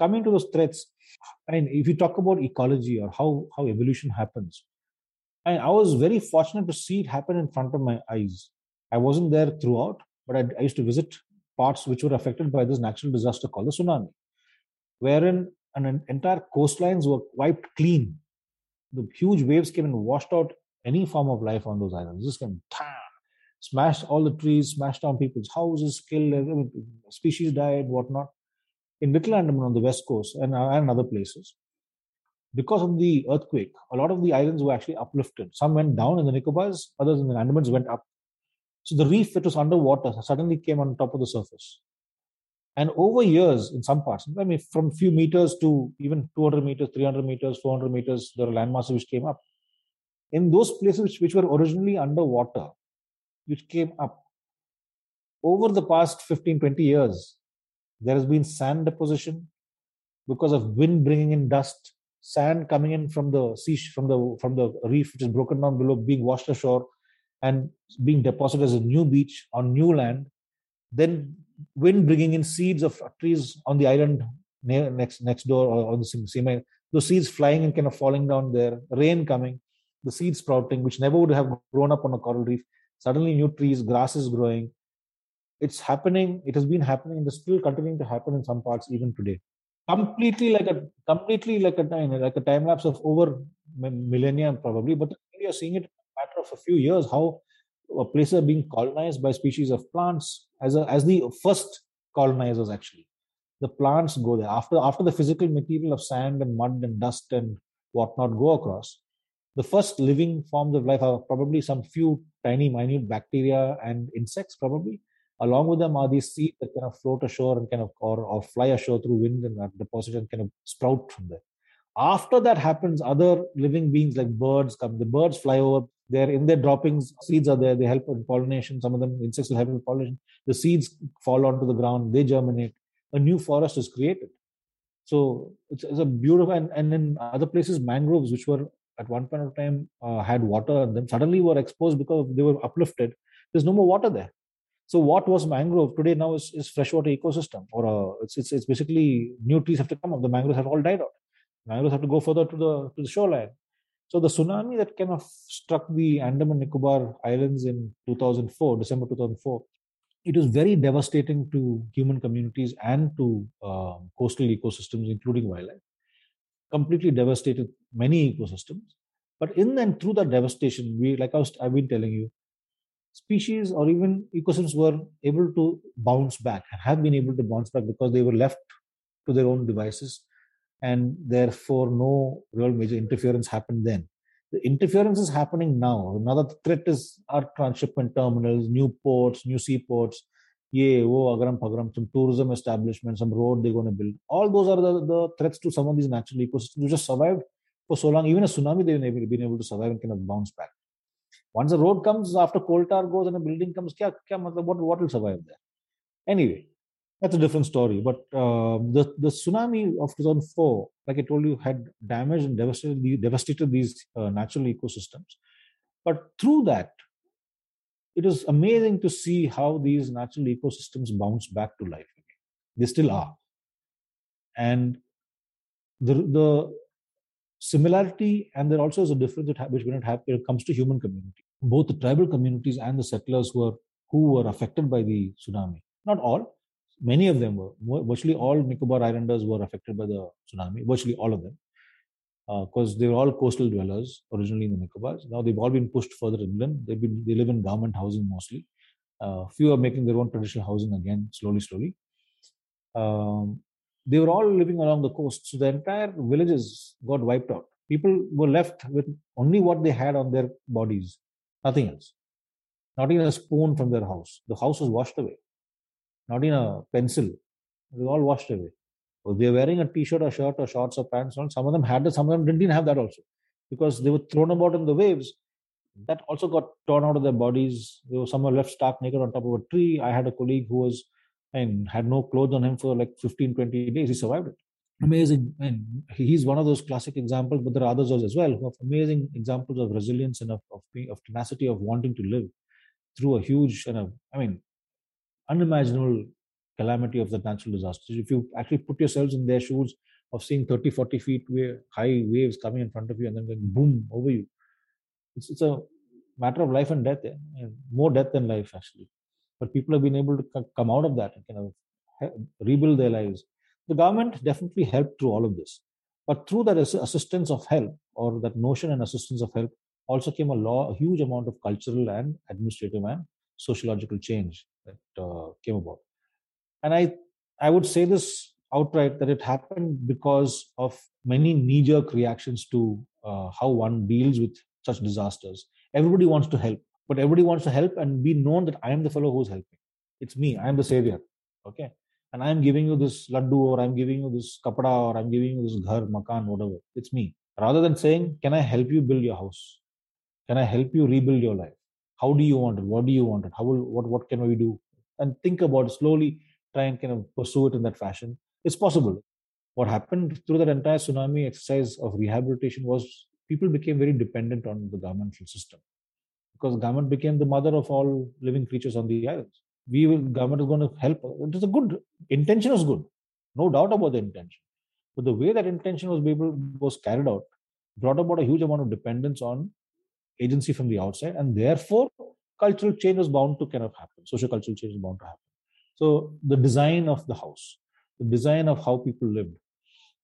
coming to those threats, mean, if you talk about ecology or how how evolution happens, I, I was very fortunate to see it happen in front of my eyes. I wasn't there throughout, but I, I used to visit parts which were affected by this natural disaster called the tsunami, wherein an entire coastlines were wiped clean. The huge waves came and washed out any form of life on those islands. Just came, smashed all the trees, smashed down people's houses, killed I mean, species died, whatnot. In Little Andaman on the west coast and, uh, and other places, because of the earthquake, a lot of the islands were actually uplifted. Some went down in the Nicobars, others in the Andamans went up. So the reef that was underwater suddenly came on top of the surface. And over years, in some parts, I mean, from few meters to even 200 meters, 300 meters, 400 meters, there are land masses which came up. In those places which, which were originally underwater, which came up, over the past 15, 20 years, there has been sand deposition because of wind bringing in dust, sand coming in from the sea, from the from the reef which is broken down below, being washed ashore, and being deposited as a new beach on new land. Then wind bringing in seeds of trees on the island near, next next door or on the same those seeds flying and kind of falling down there rain coming the seeds sprouting which never would have grown up on a coral reef suddenly new trees grass is growing it's happening it has been happening and it's still continuing to happen in some parts even today. Completely like a completely like a time like a time lapse of over millennia probably but we are seeing it in a matter of a few years how uh, places are being colonized by species of plants as a, as the first colonizers actually. The plants go there. After after the physical material of sand and mud and dust and whatnot go across the first living forms of life are probably some few tiny minute bacteria and insects probably along with them are these seeds that kind of float ashore and kind of or, or fly ashore through wind and are deposited and kind of sprout from there. After that happens other living beings like birds come. The birds fly over. They're in their droppings. Seeds are there. They help in pollination. Some of them insects will help in pollination. The seeds fall onto the ground. They germinate. A new forest is created. So it's, it's a beautiful and, and in other places mangroves which were at one point of time uh, had water and then suddenly were exposed because they were uplifted. There's no more water there so what was mangrove today now is, is freshwater ecosystem or uh, it's, it's, it's basically new trees have to come up the mangroves have all died out mangroves have to go further to the to the shoreline so the tsunami that kind of struck the Andaman Nicobar Islands in 2004, December 2004, it was very devastating to human communities and to uh, coastal ecosystems, including wildlife. Completely devastated many ecosystems. But in and through that devastation, we, like I was, I've been telling you, species or even ecosystems were able to bounce back and have been able to bounce back because they were left to their own devices and therefore no real major interference happened then. The interference is happening now. Another threat is our transshipment terminals, new ports, new seaports, yeah, oh, agaram pagaram, some tourism establishment, some road they're going to build. All those are the, the threats to some of these natural ecosystems which just survived for so long. Even a tsunami, they've able, been able to survive and kind of bounce back. Once a road comes, after coal tar goes and a building comes, kya, kya, what, what will survive there? Anyway, that's a different story. But uh, the the tsunami of 2004, like I told you, had damaged and devastated, devastated these uh, natural ecosystems. But through that, it is amazing to see how these natural ecosystems bounce back to life. They still are, and the the similarity and there also is a difference that which we don't have when it comes to human community. Both the tribal communities and the settlers who were who were affected by the tsunami. Not all, many of them were virtually all Nicobar Islanders were affected by the tsunami. Virtually all of them, because uh, they were all coastal dwellers originally in the Nicobars. Now they've all been pushed further inland. They've been they live in government housing mostly. Uh, few are making their own traditional housing again, slowly, slowly. Um, they were all living along the coast, so the entire villages got wiped out. People were left with only what they had on their bodies, nothing else. Not even a spoon from their house. The house was washed away not even a pencil. It was all washed away. So they were wearing a t-shirt or shirt or shorts or pants. On. Some of them had it, some of them didn't even have that also. Because they were thrown about in the waves. That also got torn out of their bodies. They were some were left stark naked on top of a tree. I had a colleague who was and had no clothes on him for like 15, 20 days. He survived it. Amazing. And he's one of those classic examples, but there are others as well who have amazing examples of resilience and of, of, of tenacity of wanting to live through a huge and a, I mean, unimaginable calamity of the natural disasters. If you actually put yourselves in their shoes of seeing 30, 40 feet high waves coming in front of you and then going boom over you, it's, it's a matter of life and death, and more death than life actually. But people have been able to come out of that and kind of rebuild their lives. The government definitely helped through all of this, but through that assistance of help or that notion and assistance of help also came a, law, a huge amount of cultural and administrative and sociological change that uh, came about. And I, I would say this outright that it happened because of many knee-jerk reactions to uh, how one deals with such disasters. Everybody wants to help, but everybody wants to help and be known that I am the fellow who's helping. It's me. I am the savior. Okay. And I'm giving you this laddu or I'm giving you this kapada or I'm giving you this ghar, makan, whatever. It's me. Rather than saying, can I help you build your house? Can I help you rebuild your life? How do you want it? What do you want it? How will, what, what can we do? And think about it slowly, try and kind of pursue it in that fashion. It's possible. What happened through that entire tsunami exercise of rehabilitation was people became very dependent on the governmental system because government became the mother of all living creatures on the islands. We will, government is going to help. It is a good intention is good, no doubt about the intention. But the way that intention was able was carried out brought about a huge amount of dependence on agency from the outside, and therefore cultural change was bound to kind of happen. Social cultural change is bound to happen. So the design of the house, the design of how people lived.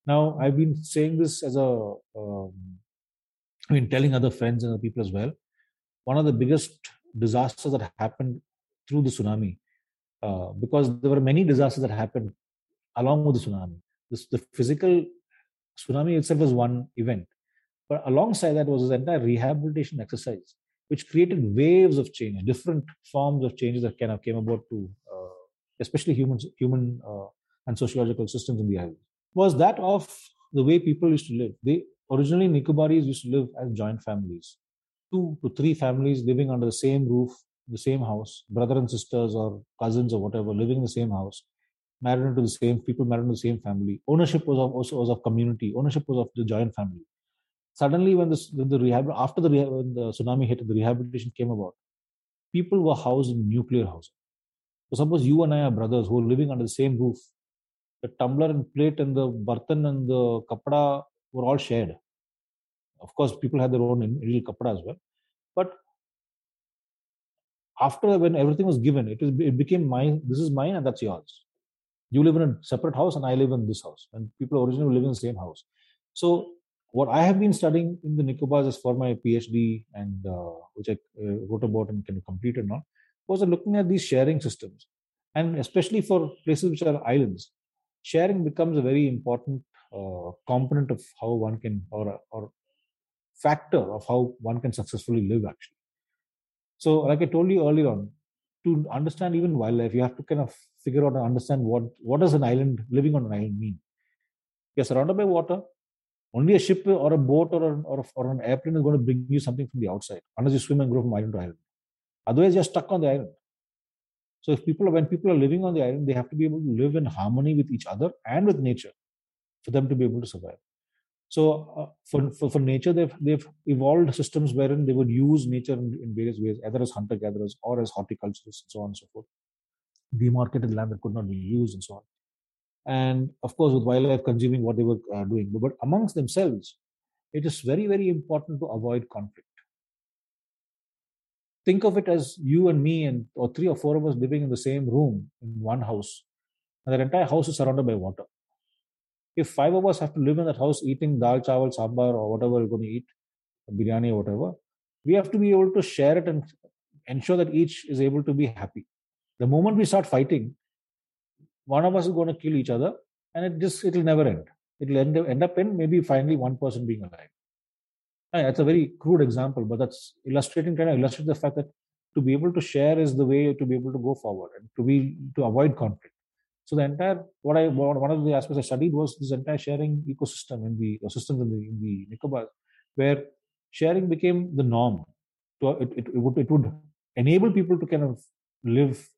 Now I've been saying this as a um, I mean, telling other friends and other people as well. One of the biggest disasters that happened through the tsunami, uh, because there were many disasters that happened along with the tsunami. This, the physical tsunami itself was one event, but alongside that was this entire rehabilitation exercise, which created waves of change, different forms of changes that kind of came about to, uh, especially humans, human uh, and sociological systems in the island. Was that of the way people used to live? They Originally, Nicobaris used to live as joint families, two to three families living under the same roof, the same house, brother and sisters or cousins or whatever, living in the same house, married into the same people, married into the same family. Ownership was of, also was of community. Ownership was of the joint family. Suddenly, when, this, when the rehab after the, when the tsunami hit, the rehabilitation came about. People were housed in nuclear housing. So suppose you and I are brothers who are living under the same roof. The tumbler and plate and the bartan and the kapda were all shared. Of course, people had their own individual kapda as well. But after when everything was given, it, was, it became mine. This is mine and that's yours. You live in a separate house and I live in this house. And people originally live in the same house. So what I have been studying in the Nicobars is for my PhD and uh, which I uh, wrote about and can complete it now was looking at these sharing systems and especially for places which are islands sharing becomes a very important uh, component of how one can or or factor of how one can successfully live actually. So like i told you earlier on to understand even wildlife you have to kind of figure out and understand what what does an island living on an island mean? You're surrounded by water only a ship or a boat or, a, or, a, or an airplane is going to bring you something from the outside unless you swim and grow from island to island. Otherwise you're stuck on the island. So if people when people are living on the island they have to be able to live in harmony with each other and with nature for them to be able to survive. So uh, for, for, for nature, they've they've evolved systems wherein they would use nature in, in various ways, either as hunter gatherers or as horticulturists and so on and so forth. Demarcated land that could not be used and so on. And of course, with wildlife consuming what they were uh, doing, but, but amongst themselves, it is very very important to avoid conflict. Think of it as you and me and or three or four of us living in the same room in one house, and the entire house is surrounded by water if five of us have to live in that house eating dal, chawal, sambar, or whatever we're going to eat, biryani or whatever, we have to be able to share it and ensure that each is able to be happy. The moment we start fighting, one of us is going to kill each other, and it just it'll never end. It'll end, end up in maybe finally one person being alive. That's a very crude example, but that's illustrating kind of illustrate the fact that to be able to share is the way to be able to go forward and to be to avoid conflict. So the entire what I one of the aspects I studied was this entire sharing ecosystem in the uh, systems in the in the Nicobar, where sharing became the norm. So it, it, it, would it would enable people to kind of live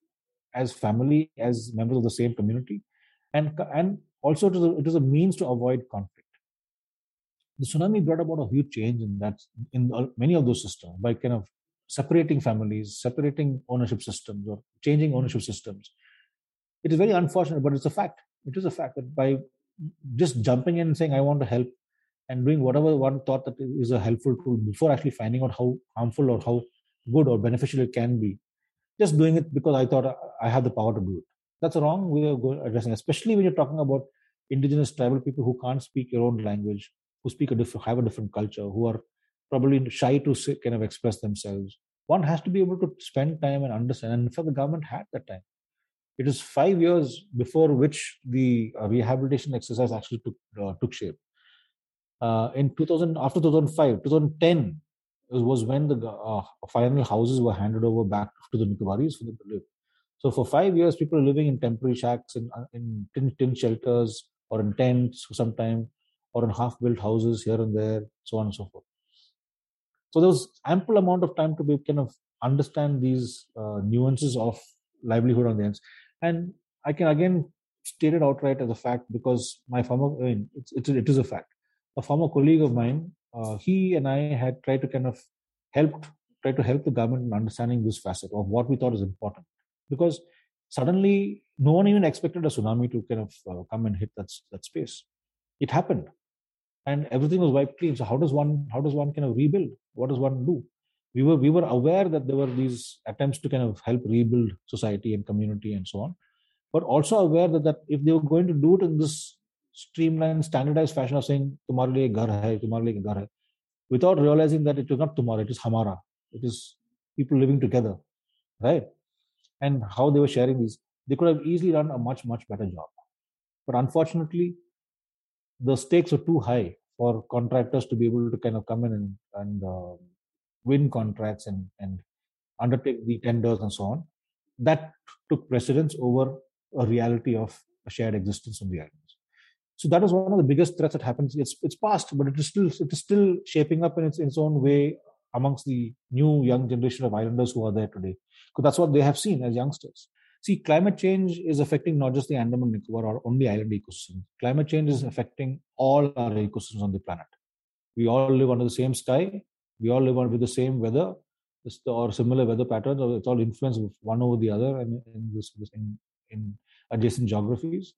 as family, as members of the same community, and and also it was a, it was a means to avoid conflict. The tsunami brought about a huge change in that in many of those systems by kind of separating families, separating ownership systems, or changing ownership systems it is very unfortunate, but it's a fact. It is a fact that by just jumping in and saying, I want to help, and doing whatever one thought that is a helpful tool before actually finding out how harmful or how good or beneficial it can be, just doing it because I thought I have the power to do it. That's a wrong way of addressing, especially when you're talking about indigenous tribal people who can't speak your own language, who speak a different, have a different culture, who are probably shy to kind of express themselves. One has to be able to spend time and understand. And in fact, the government had that time. It is five years before which the uh, rehabilitation exercise actually took uh, took shape. Uh, in 2000, after 2005, 2010 was when the uh, final houses were handed over back to the Nicobaris for them to live. So for five years, people are living in temporary shacks, in, uh, in tin, tin shelters, or in tents sometimes, or in half-built houses here and there, so on and so forth. So there was ample amount of time to be kind of understand these uh, nuances of livelihood on the ends. And I can again state it outright as a fact because my former, I mean, it's, it's, it is a fact. A former colleague of mine, uh, he and I had tried to kind of help, try to help the government in understanding this facet of what we thought is important because suddenly no one even expected a tsunami to kind of uh, come and hit that, that space. It happened and everything was wiped clean. So how does one how does one kind of rebuild? What does one do? We were we were aware that there were these attempts to kind of help rebuild society and community and so on, but also aware that, that if they were going to do it in this streamlined, standardized fashion of saying tomorrow liye ghar hai, tomorrow liye ghar hai, without realizing that it is not tomorrow, it is hamara. It is people living together, right? and how they were sharing these, they could have easily done a much, much better job. But unfortunately, the stakes were too high for contractors to be able to kind of come in and, and uh, win contracts and, and undertake the tenders and so on. That took precedence over a reality of a shared existence on the islands. So that is one of the biggest threats that happens. It's it's past, but it is still it is still shaping up in its, in its own way amongst the new young generation of islanders who are there today. Because that's what they have seen as youngsters. See, climate change is affecting not just the Andaman Nicobar or only island ecosystem. Climate change is affecting all our ecosystems on the planet. We all live under the same sky. We all live with the same weather or similar weather patterns. Or it's all influenced one over the other and in, this, in, in adjacent geographies.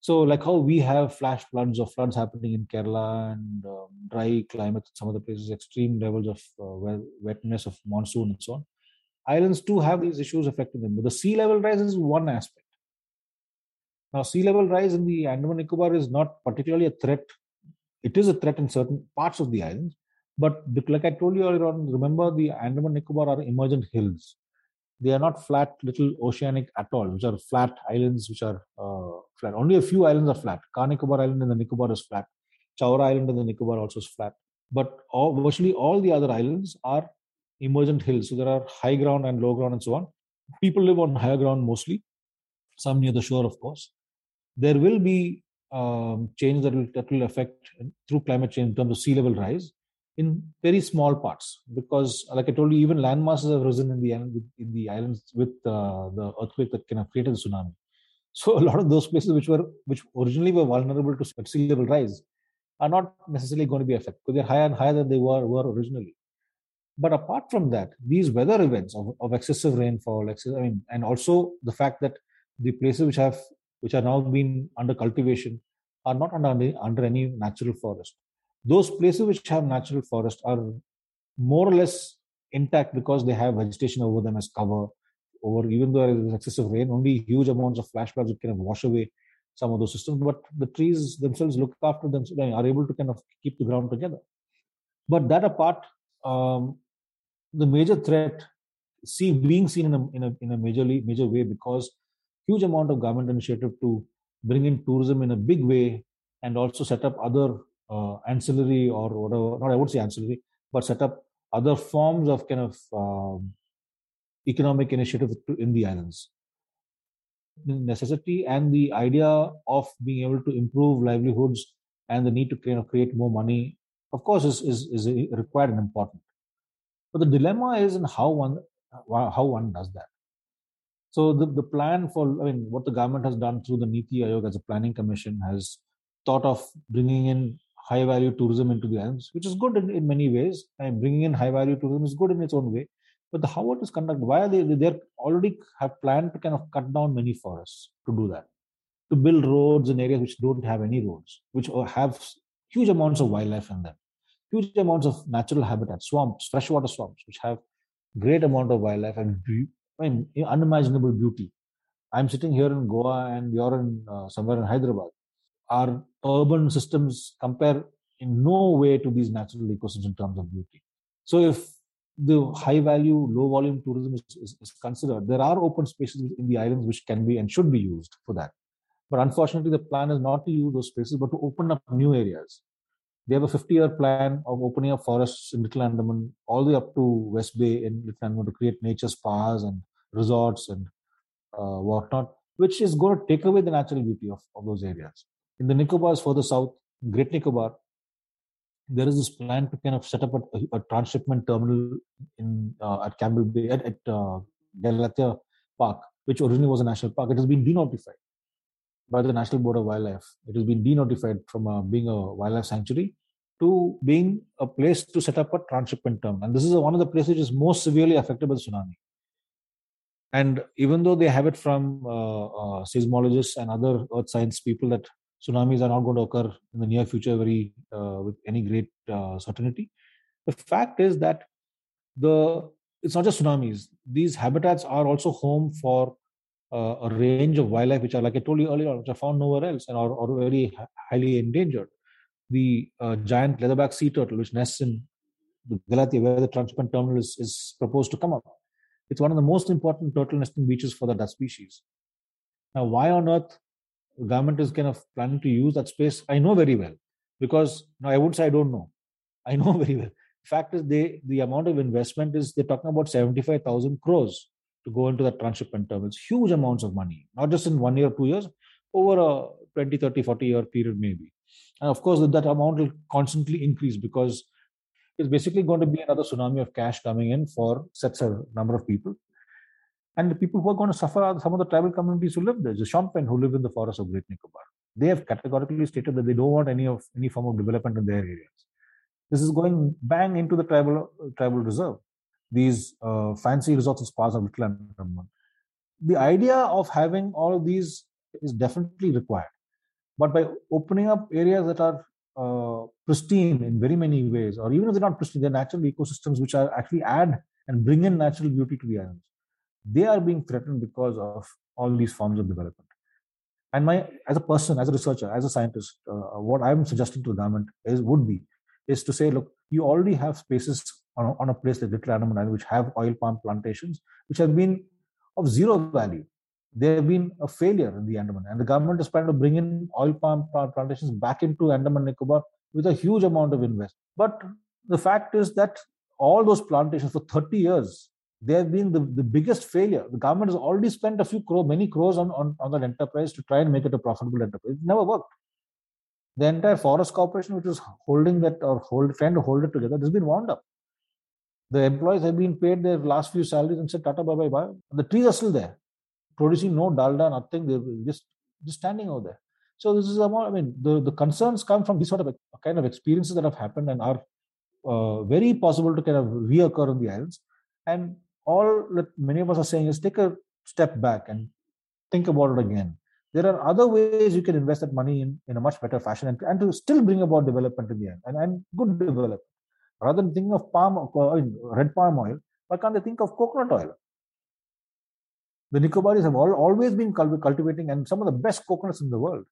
So, like how we have flash floods or floods happening in Kerala and um, dry climate, some of the places, extreme levels of uh, wetness of monsoon and so on. Islands too have these issues affecting them. But the sea level rise is one aspect. Now, sea level rise in the Andaman Nicobar is not particularly a threat. It is a threat in certain parts of the islands. But like I told you earlier on, remember the Andaman Nicobar are emergent hills they are not flat little oceanic atolls, which are flat islands, which are uh, flat. Only a few islands are flat. Car Nicobar Island in the Nicobar is flat. Chaura Island in the Nicobar also is flat. But all, virtually all the other islands are emergent hills. So there are high ground and low ground and so on. People live on higher ground mostly, some near the shore, of course. There will be um, change that will, that will affect through climate change in terms of sea level rise in very small parts because like i told you even land masses have risen in the in the islands with uh, the earthquake that kind of created the tsunami. So a lot of those places which were which originally were vulnerable to sea level rise are not necessarily going to be affected because they're higher and higher than they were were originally. But apart from that these weather events of, of excessive rainfall excessive, i mean and also the fact that the places which have which are now being under cultivation are not under under any natural forest those places which have natural forest are more or less intact because they have vegetation over them as cover. Over even though there is excessive rain only huge amounts of flash floods kind of wash away some of those systems. But the trees themselves look after them are able to kind of keep the ground together. But that apart um, the major threat see being seen in a, in a, in a majorly major way because huge amount of government initiative to bring in tourism in a big way and also set up other uh, ancillary or whatever, not I would say ancillary, but set up other forms of kind of um, economic initiative in the islands. The necessity and the idea of being able to improve livelihoods and the need to kind of create more money, of course, is, is, is required and important. But the dilemma is in how one how one does that. So the, the plan for, I mean, what the government has done through the Niti Aayog as a planning commission has thought of bringing in high value tourism into the islands, which is good in, in many ways. And bringing in high value tourism is good in its own way. But the how it is conducted, why are they? They already have planned to kind of cut down many forests to do that, to build roads in areas which don't have any roads, which have huge amounts of wildlife in them, huge amounts of natural habitat, swamps, freshwater swamps, which have great amount of wildlife and I mean, unimaginable beauty. I'm sitting here in Goa and you're in uh, somewhere in Hyderabad. Our urban systems compare in no way to these natural ecosystems in terms of beauty. So if the high value, low volume tourism is, is, is, considered, there are open spaces in the islands which can be and should be used for that. But unfortunately, the plan is not to use those spaces, but to open up new areas. They have a 50 year plan of opening up forests in Little Andaman all the way up to West Bay in Little Andaman to create nature spas and resorts and uh, whatnot, which is going to take away the natural beauty of, of those areas. In the Nicobars further south, Great Nicobar, there is this plan to kind of set up a, a transshipment terminal in uh, at Campbell Bay at, at uh, Galathea Park, which originally was a national park. It has been denotified by the National Board of Wildlife. It has been denotified from uh, being a wildlife sanctuary to being a place to set up a transshipment terminal. And this is one of the places which is most severely affected by the tsunami. And even though they have it from uh, uh, seismologists and other earth science people that tsunamis are not going to occur in the near future very uh, with any great uh, certainty the fact is that the it's not just tsunamis these habitats are also home for uh, a range of wildlife which are like i told you earlier which are found nowhere else and are, are very highly endangered the uh, giant leatherback sea turtle which nests in the Galathea, where the transshipment terminal is, is proposed to come up. It's one of the most important turtle nesting beaches for that species. Now, why on earth government is kind of planning to use that space, I know very well because now I would say I don't know. I know very well. Fact is, they the amount of investment is they're talking about seventy five thousand crores to go into that transshipment terminals. Huge amounts of money, not just in one year, two years, over a 20, 30, 40 year period maybe. And of course, that amount will constantly increase because it's basically going to be another tsunami of cash coming in for such a number of people. And the people who are going to suffer are some of the tribal communities who live there, the Shompen who live in the forest of Great Nicobar. They have categorically stated that they don't want any of any form of development in their areas. This is going bang into the tribal tribal reserve. These uh, fancy resorts and spas of Little Andaman. The idea of having all of these is definitely required, but by opening up areas that are uh, pristine in very many ways, or even if they're not pristine, they're natural ecosystems which are actually add and bring in natural beauty to the islands they are being threatened because of all these forms of development. And my as a person as a researcher as a scientist uh, what i'm suggesting to the government is would be is to say look you already have spaces on a, on a place like little Andaman Island which have oil palm plantations which have been of zero value. They have been a failure in the Andaman and the government is trying to bring in oil palm plantations back into Andaman and Nicobar with a huge amount of investment but the fact is that all those plantations for 30 years they have been the, the biggest failure. The government has already spent a few crore, many crores on, on, on that enterprise to try and make it a profitable enterprise. It never worked. The entire forest corporation, which was holding that or hold, trying to hold it together, has been wound up. The employees have been paid their last few salaries and said, Tata, bye bye bye. The trees are still there, producing no dalda, nothing. They're just, just standing over there. So this is about, I mean, the, the concerns come from these sort of kind of experiences that have happened and are uh, very possible to kind of reoccur in the islands. And all that many of us are saying is take a step back and think about it again. There are other ways you can invest that money in, in a much better fashion and, and to still bring about development in the end and, and good development. Rather than thinking of palm uh, red palm oil, why can't they think of coconut oil? The Nicobaris have all, always been cultivating and some of the best coconuts in the world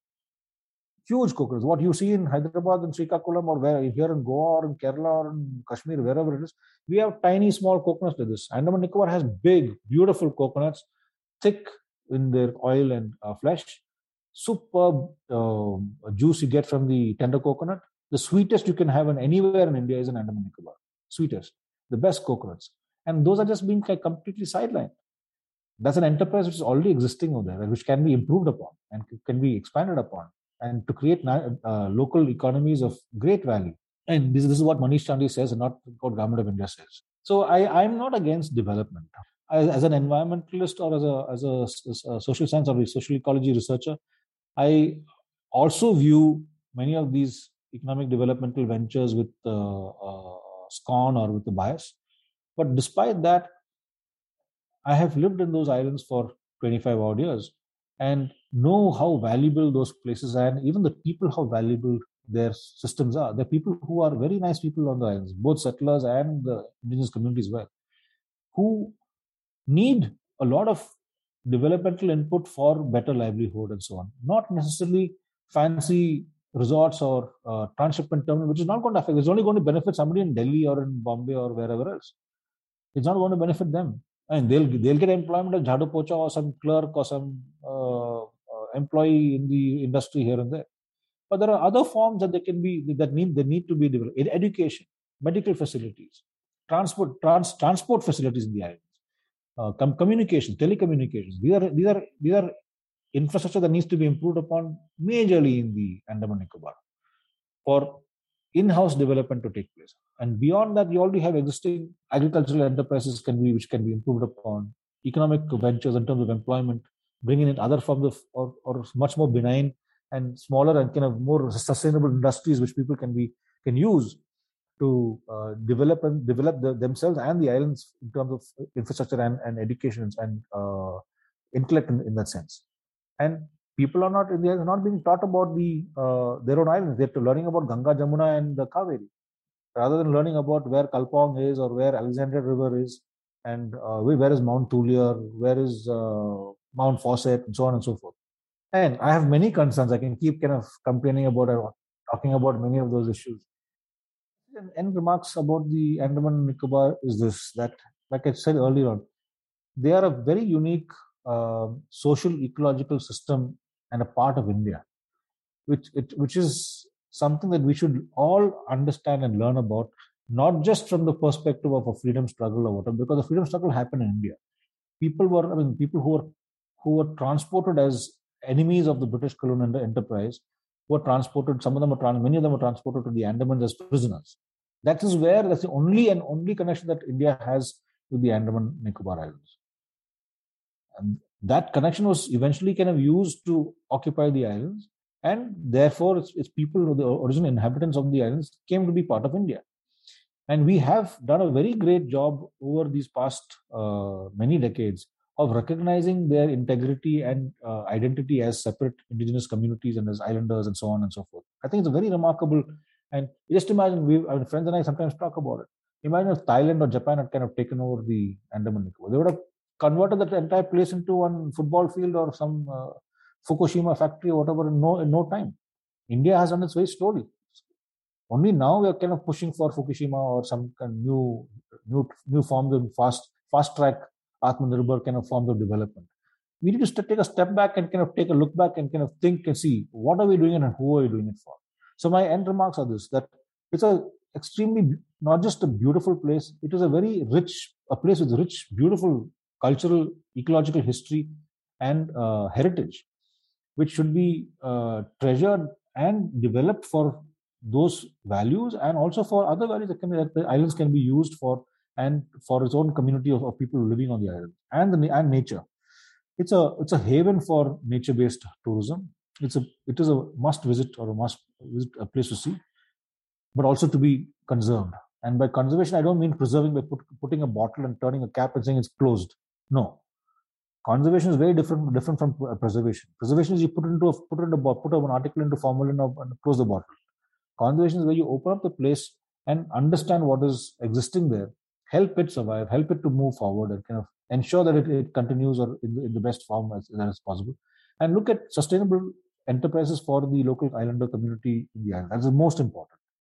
huge coconuts. What you see in Hyderabad and Srikakulam or where here in Goa or in Kerala or in Kashmir, wherever it is, we have tiny small coconuts like this. Andaman Nicobar has big, beautiful coconuts, thick in their oil and uh, flesh. Superb uh, juice you get from the tender coconut. The sweetest you can have in anywhere in India is in Andaman Nicobar. Sweetest, the best coconuts, and those are just being completely sidelined. That's an enterprise which is already existing over there, which can be improved upon and can be expanded upon and to create uh, local economies of great value. And this, this is what Manish Chandi says and not what Government of India says. So I, I'm not against development. As, as an environmentalist or as a, as a, a social science or a social ecology researcher, I also view many of these economic developmental ventures with uh, uh, scorn or with the bias. But despite that, I have lived in those islands for 25 odd years and know how valuable those places are, and even the people, how valuable their systems are. The people who are very nice people on the islands, both settlers and the indigenous communities, well, who need a lot of developmental input for better livelihood and so on. Not necessarily fancy resorts or uh, transshipment terminal, which is not going to affect. It's only going to benefit somebody in Delhi or in Bombay or wherever else. It's not going to benefit them and they'll they'll get employment as jhadu pocha or some clerk or some uh, employee in the industry here and there. But there are other forms that they can be that need they need to be developed. In education, medical facilities, transport trans, transport facilities in the islands, uh, com- communication, telecommunications. These are these are these are infrastructure that needs to be improved upon majorly in the Andaman Nicobar for in-house development to take place. And beyond that, you already have existing agricultural enterprises can be which can be improved upon, economic ventures in terms of employment, bringing in other forms of or, or much more benign and smaller and kind of more sustainable industries which people can be can use to uh, develop and develop the, themselves and the islands in terms of infrastructure and, and education and uh, intellect in, in, that sense. And people are not they are not being taught about the uh, their own islands. They're learning about Ganga, Jamuna, and the Kaveri rather than learning about where Kalpong is or where Alexandria River is and uh, where is Mount Thuillier, where is uh, Mount Fawcett, and so on and so forth. And I have many concerns. I can keep kind of complaining about or talking about many of those issues. And, remarks about the Andaman and Nicobar is this that, like I said earlier on, they are a very unique uh, social ecological system and a part of India, which it, which is something that we should all understand and learn about, not just from the perspective of a freedom struggle or whatever, because the freedom struggle happened in India. People were, I mean, people who were who were transported as enemies of the British colonial enterprise were transported. Some of them were many of them were transported to the Andamans as prisoners. That is where that's the only and only connection that India has with the Andaman Nicobar Islands. And that connection was eventually kind of used to occupy the islands and therefore its, its people, the original inhabitants of the islands, came to be part of India. And we have done a very great job over these past uh, many decades of recognizing their integrity and uh, identity as separate indigenous communities and as islanders and so on and so forth. I think it's a very remarkable. And just imagine, we, I mean, friends and I sometimes talk about it. Imagine if Thailand or Japan had kind of taken over the Andaman Nicobar. They would have converted that entire place into one football field or some uh, Fukushima factory or whatever in no, in no time. India has done its very slowly. Only now we are kind of pushing for Fukushima or some kind of new, new, new forms of fast, fast track Atmanirbhar kind of forms of development. We need to take a step back and kind of take a look back and kind of think and see what are we doing and who are we doing it for. So my end remarks are this: that it's a extremely not just a beautiful place; it is a very rich, a place with rich, beautiful cultural, ecological history and uh, heritage which should be uh, treasured and developed for those values and also for other values that, can, that the islands can be used for and for its own community of, of people living on the island and the and nature. It's a it's a haven for nature-based tourism. It's a it is a must visit or a must visit a place to see, but also to be conserved. And by conservation, I don't mean preserving by put, putting a bottle and turning a cap and saying it's closed. No, Conservation is very different different from preservation. Preservation is you put into a, put into a, put an article into formalin and close the bottle. Conservation is where you open up the place and understand what is existing there, help it survive, help it to move forward, and kind of ensure that it, it continues or in the, in the best form as, as possible, and look at sustainable enterprises for the local islander community in the island. That's the most important.